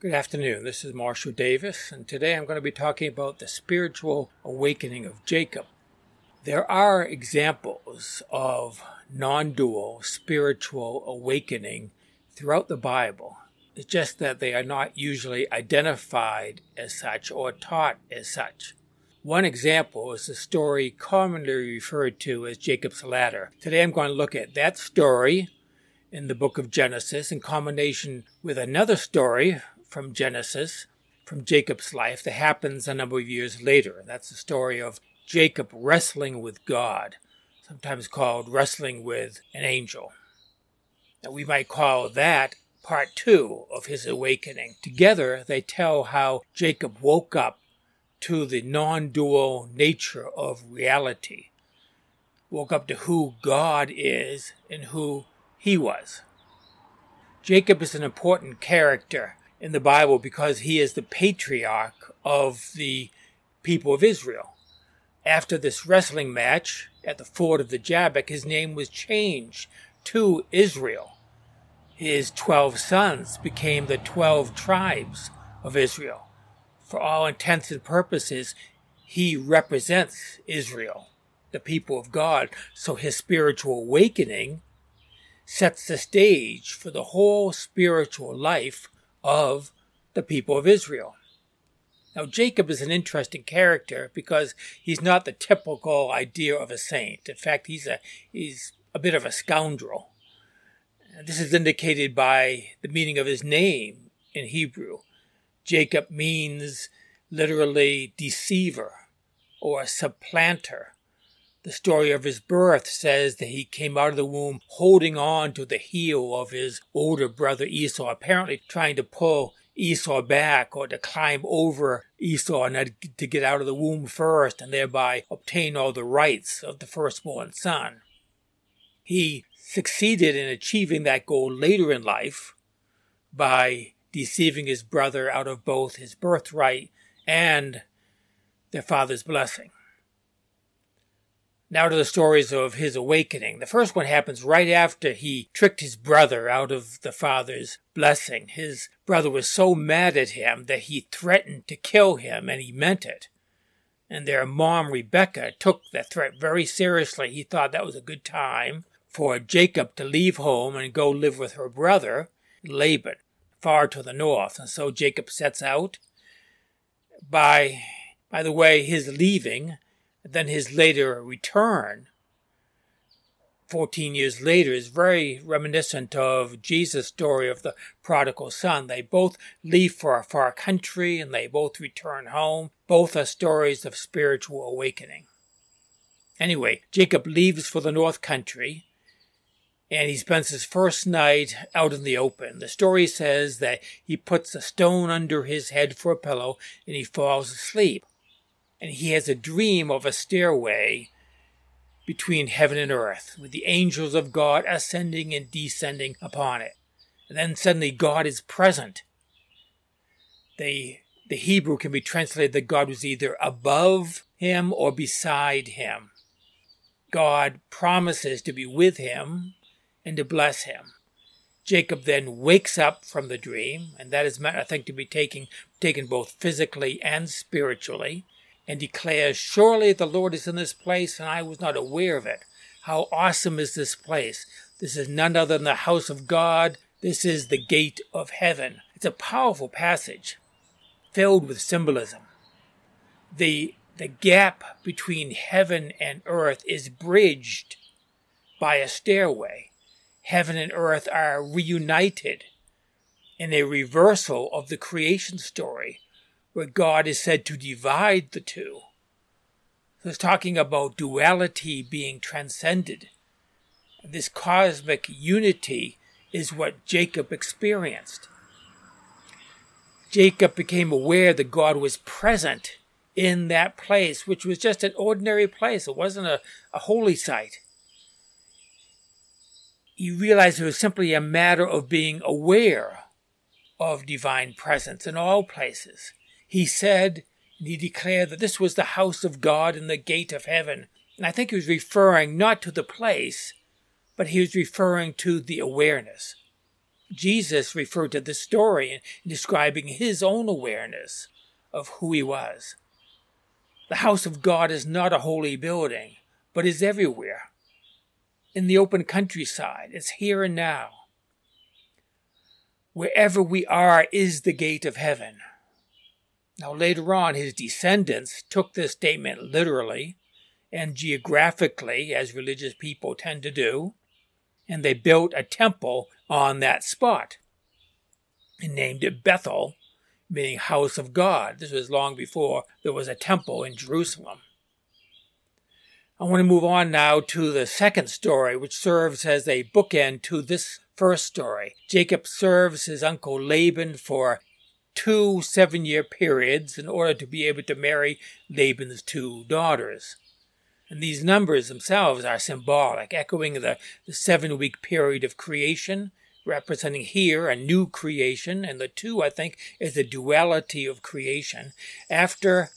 Good afternoon. This is Marshall Davis, and today I'm going to be talking about the spiritual awakening of Jacob. There are examples of non dual spiritual awakening throughout the Bible. It's just that they are not usually identified as such or taught as such. One example is the story commonly referred to as Jacob's Ladder. Today I'm going to look at that story in the book of Genesis in combination with another story from Genesis, from Jacob's life, that happens a number of years later. That's the story of Jacob wrestling with God, sometimes called wrestling with an angel. Now, we might call that part two of his awakening. Together, they tell how Jacob woke up to the non dual nature of reality, woke up to who God is and who he was. Jacob is an important character in the Bible because he is the patriarch of the people of Israel. After this wrestling match at the ford of the Jabbok, his name was changed to Israel. His twelve sons became the twelve tribes of Israel. For all intents and purposes, he represents Israel, the people of God. So his spiritual awakening sets the stage for the whole spiritual life of the people of Israel. Now, Jacob is an interesting character because he's not the typical idea of a saint. In fact, he's a, he's a bit of a scoundrel. This is indicated by the meaning of his name in Hebrew. Jacob means literally deceiver or supplanter. The story of his birth says that he came out of the womb holding on to the heel of his older brother Esau, apparently trying to pull Esau back or to climb over Esau and to get out of the womb first and thereby obtain all the rights of the firstborn son. He succeeded in achieving that goal later in life by deceiving his brother out of both his birthright and their father's blessing. Now to the stories of his awakening. The first one happens right after he tricked his brother out of the father's blessing. His brother was so mad at him that he threatened to kill him, and he meant it. And their mom, Rebecca, took that threat very seriously. He thought that was a good time for Jacob to leave home and go live with her brother, Laban, far to the north. And so Jacob sets out. By, by the way, his leaving then his later return, 14 years later, is very reminiscent of Jesus' story of the prodigal son. They both leave for a far country and they both return home. Both are stories of spiritual awakening. Anyway, Jacob leaves for the north country and he spends his first night out in the open. The story says that he puts a stone under his head for a pillow and he falls asleep and he has a dream of a stairway between heaven and earth, with the angels of God ascending and descending upon it. And then suddenly God is present. The, the Hebrew can be translated that God was either above him or beside him. God promises to be with him and to bless him. Jacob then wakes up from the dream, and that is meant, I think, to be taken, taken both physically and spiritually and declares, Surely the Lord is in this place, and I was not aware of it. How awesome is this place! This is none other than the house of God. This is the gate of heaven. It's a powerful passage filled with symbolism. The, the gap between heaven and earth is bridged by a stairway. Heaven and earth are reunited in a reversal of the creation story where God is said to divide the two. So it's talking about duality being transcended This cosmic unity is what Jacob experienced. Jacob became aware that God was present in that place, which was just an ordinary place. It wasn't a, a holy site. He realized it was simply a matter of being aware of divine presence in all places. He said, and he declared that this was the house of God and the gate of heaven. And I think he was referring not to the place, but he was referring to the awareness. Jesus referred to this story in describing his own awareness of who he was. The house of God is not a holy building, but is everywhere. In the open countryside, it's here and now. Wherever we are is the gate of heaven. Now, later on, his descendants took this statement literally and geographically, as religious people tend to do, and they built a temple on that spot and named it Bethel, meaning house of God. This was long before there was a temple in Jerusalem. I want to move on now to the second story, which serves as a bookend to this first story. Jacob serves his uncle Laban for two seven year periods in order to be able to marry Laban's two daughters. And these numbers themselves are symbolic, echoing the, the seven week period of creation, representing here a new creation. And the two, I think, is the duality of creation. After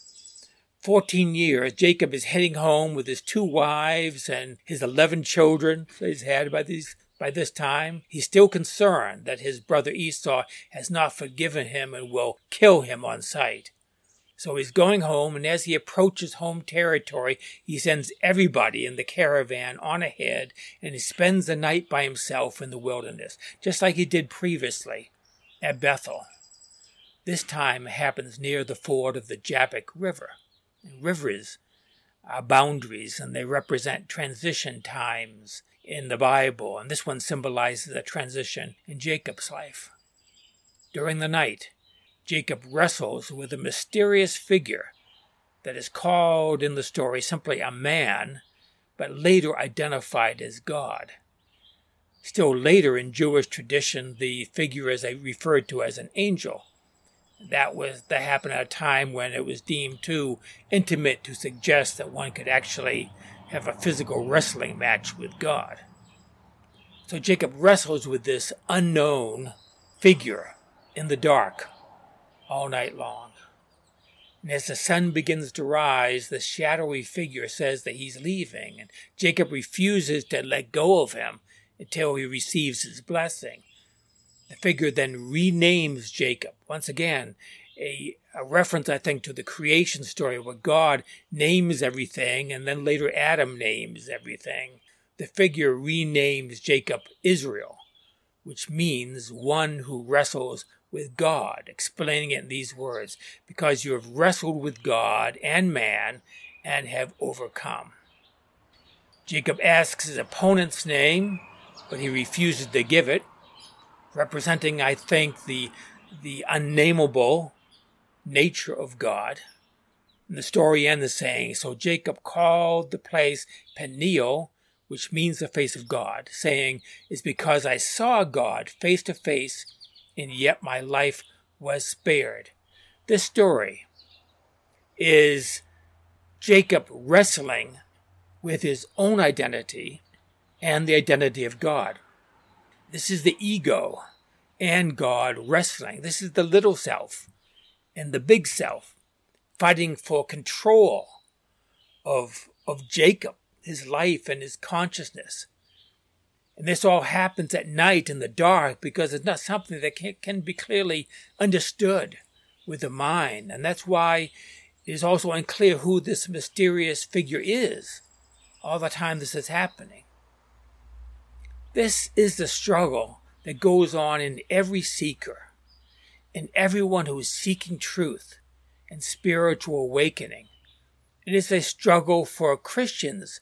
14 years, Jacob is heading home with his two wives and his 11 children that he's had by these by this time, he's still concerned that his brother Esau has not forgiven him and will kill him on sight. So he's going home, and as he approaches home territory, he sends everybody in the caravan on ahead, and he spends the night by himself in the wilderness, just like he did previously at Bethel. This time it happens near the ford of the Jabbok River. And rivers are boundaries, and they represent transition times in the Bible, and this one symbolizes a transition in Jacob's life. During the night, Jacob wrestles with a mysterious figure that is called in the story simply a man, but later identified as God. Still later in Jewish tradition, the figure is referred to as an angel. That was that happened at a time when it was deemed too intimate to suggest that one could actually have a physical wrestling match with God. So Jacob wrestles with this unknown figure in the dark all night long. And as the sun begins to rise, the shadowy figure says that he's leaving, and Jacob refuses to let go of him until he receives his blessing. The figure then renames Jacob. Once again, a, a, reference, I think, to the creation story where God names everything and then later Adam names everything. The figure renames Jacob Israel, which means one who wrestles with God, explaining it in these words, because you have wrestled with God and man and have overcome. Jacob asks his opponent's name, but he refuses to give it, representing, I think, the, the unnameable nature of God. And the story ends saying, So Jacob called the place Peniel, which means the face of God, saying, It's because I saw God face to face and yet my life was spared. This story is Jacob wrestling with his own identity and the identity of God. This is the ego and God wrestling. This is the little self and the big self fighting for control of, of Jacob, his life and his consciousness. And this all happens at night in the dark because it's not something that can, can be clearly understood with the mind. And that's why it is also unclear who this mysterious figure is all the time this is happening. This is the struggle that goes on in every seeker, in everyone who is seeking truth and spiritual awakening. It is a struggle for Christians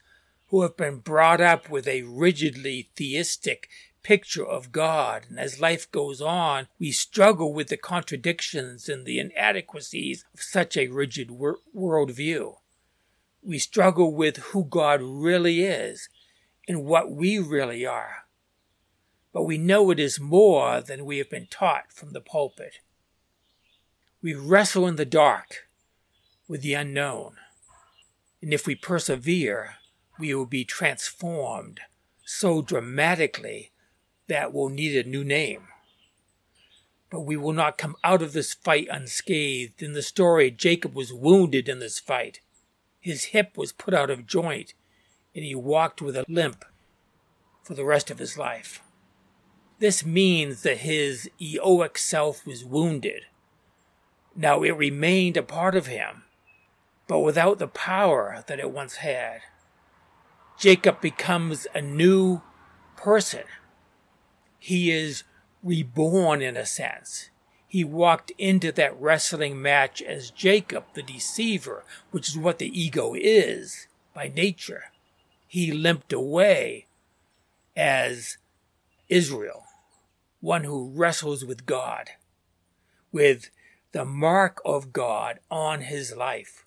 who have been brought up with a rigidly theistic picture of God. And as life goes on, we struggle with the contradictions and the inadequacies of such a rigid wor- worldview. We struggle with who God really is and what we really are. But we know it is more than we have been taught from the pulpit. We wrestle in the dark with the unknown. And if we persevere, we will be transformed so dramatically that we'll need a new name. But we will not come out of this fight unscathed. In the story, Jacob was wounded in this fight. His hip was put out of joint, and he walked with a limp for the rest of his life. This means that his egoic self was wounded. Now it remained a part of him, but without the power that it once had. Jacob becomes a new person. He is reborn in a sense. He walked into that wrestling match as Jacob, the deceiver, which is what the ego is by nature. He limped away as Israel, one who wrestles with God, with the mark of God on his life.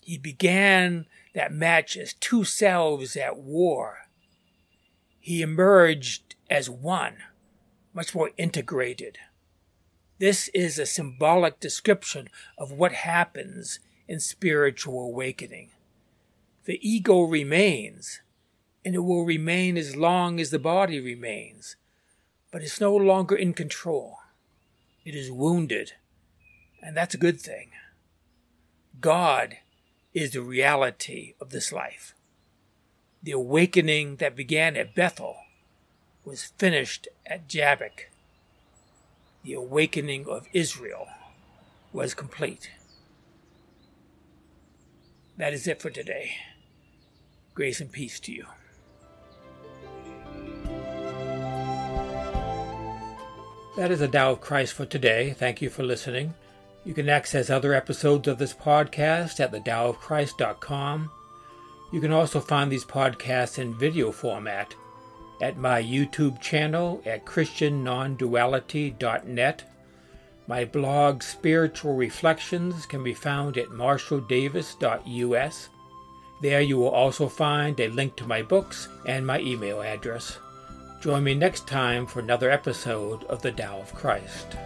He began that match as two selves at war. He emerged as one, much more integrated. This is a symbolic description of what happens in spiritual awakening. The ego remains, and it will remain as long as the body remains, but it's no longer in control. It is wounded, and that's a good thing. God is the reality of this life. The awakening that began at Bethel was finished at Jabbok. The awakening of Israel was complete. That is it for today. Grace and peace to you. That is the Tao of Christ for today. Thank you for listening. You can access other episodes of this podcast at thedaoofchrist.com. You can also find these podcasts in video format at my YouTube channel at christiannonduality.net. My blog Spiritual Reflections can be found at marshalldavis.us. There you will also find a link to my books and my email address. Join me next time for another episode of The Tao of Christ.